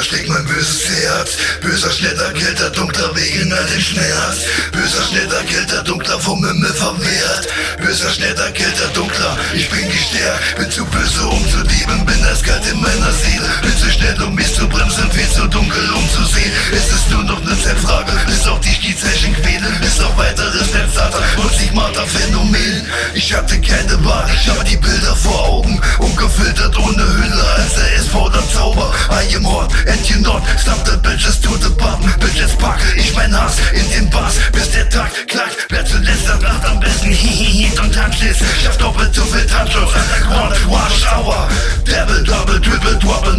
Böser schlägt mein böses Herz. Böser, schneller, kälter, dunkler wegen all dem Schmerz. Böser, schneller, kälter, dunkler vom Himmel verwehrt. Böser, schneller, kälter, dunkler, ich bin gestärkt. Bin zu böse, um zu lieben, bin eiskalt in meiner Seele. Bin zu schnell, um mich zu bremsen, viel zu dunkel, um zu sehen. Ich hatte keine Wahl, ich habe die Bilder vor Augen. Ungefiltert, ohne Hülle, als er ist vor der Zauber. I am hot and you not, stop the bitches to the bottom. Bitches packe ich mein Hass in den Bass, bis der Tag klackt. Wer zuletzt lacht am besten, hihihi, und tanzt ist. Schafft doppelt so viel Tanzschuss, Underground, Wash Hour. Devil, Double, Triple, Double,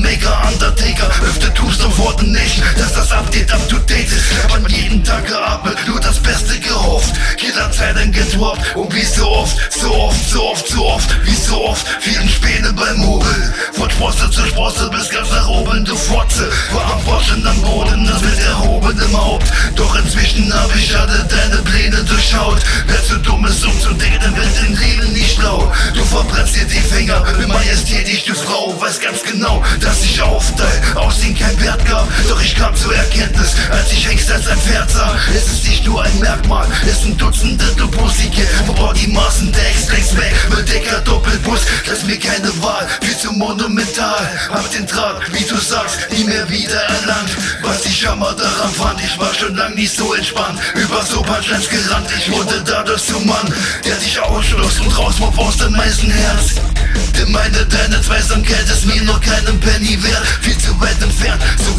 Jederzeit getroppt und wie so oft, so oft, so oft, so oft, wie so oft, vielen Späne beim Hobel. Von Sprosse zu Sprosse bis ganz nach oben, du Fotze. War am Boschen am Boden, das mit erhobenem Haupt. Doch inzwischen hab ich alle deine Pläne durchschaut. Wer zu dumm ist, um zu denken, wird im Leben nicht schlau. Du verbrennst dir die Finger, majestätisch, du Frau, weiß ganz genau, dass ich auf dein Aussehen kein Wert gab. Doch ich kam zur Erkenntnis, als ein Pferd sah. Es ist nicht nur ein Merkmal, es sind Dutzende du Pussycat. Verbaut die Maßen, Decks, längst weg, mit Decker, Doppelbus. Lass mir keine Wahl, viel zu monumental. Hab den Draht, wie du sagst, nie mehr wieder erlangt. Was ich Hammer daran fand, ich war schon lang nicht so entspannt. Über so Punchlines gerannt, ich wurde dadurch zum Mann, der dich ausschloss und rausmob aus dem meisten Herz. Denn meine, deine Zweisamkeit ist mir noch keinen Penny wert. Viel zu weit entfernt, so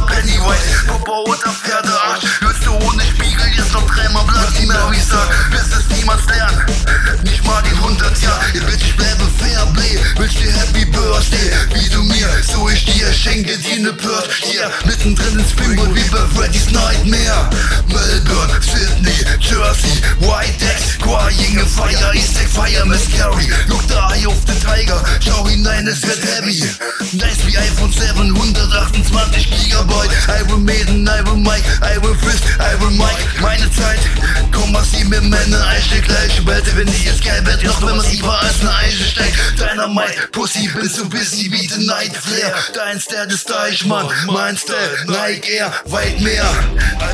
oder Pennywise, Popo oder Pferdearsch. Willst du ohne Spiegel jetzt noch dreimal Bloody Mary sagen, bis es niemals lernt. Nicht mal die 100 Jahre, ihr Bitch, ich bleibe Fairplay. Wünsch dir Happy Birthday, wie du mir, so ich dir schenke dir ne Bird. Hier, mittendrin in Springwood, wie bei Freddy's Nightmare. Melbourne, Sydney, Jersey, Whitex, Crying Fire, East Fire, Miss Carey. Look the eye of the Tiger, schau hinein, es wird heavy. Nice wie iPhone 7, 128 Gigabyte. Maiden, Iron Mike, Iron Fist, Iron Mike. Meine Zeit, komm, mach sie mir meine Eiche gleich. Wette, wenn die jetzt geil wird, noch wenn man tiefer als eine Eiche steckt. Dynamite, Pussy, bist du busy wie The Night Flair. Dein Style ist Deichmann, mein Style, like er, weit mehr.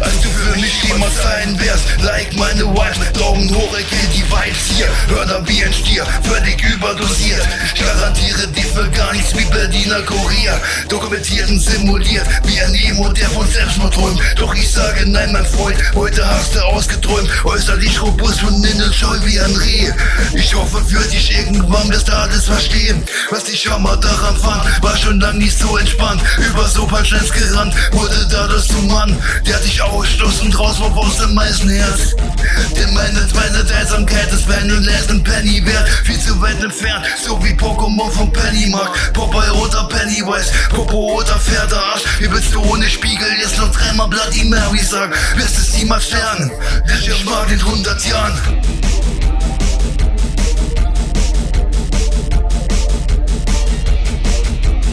Als du für mich jemals sein wärst, like meine Wife. Daumen hoch, erkennt die Vibes hier. Hörner wie ein Stier, völlig überdosiert. Ich garantiere Berliner Kurier. Dokumentiert und simuliert, wie ein Emo, der von Selbstmord träumt. Doch ich sage nein, mein Freund, heute hast du ausgeträumt. Äußerlich robust und innen scheu wie ein Reh. Ich hoffe für dich irgendwann du alles verstehen. Was dich Hammer daran fand, war schon lang nicht so entspannt. Über so gerannt, wurde dadurch zum Mann, der dich ausstoß und rauswarf aus dem meisten Herz. Denn meine, meine Teilsamkeit ist wenn du lässt ein Penny wert, viel zu weit entfernt, so wie Pokémon vom Pennymark. Popeye oder Pennywise, Popo oder Pferdearsch. Wie willst du ohne Spiegel jetzt noch dreimal Bloody Mary sagen? Wirst es niemals lernen, denn ich war in 100 Jahren.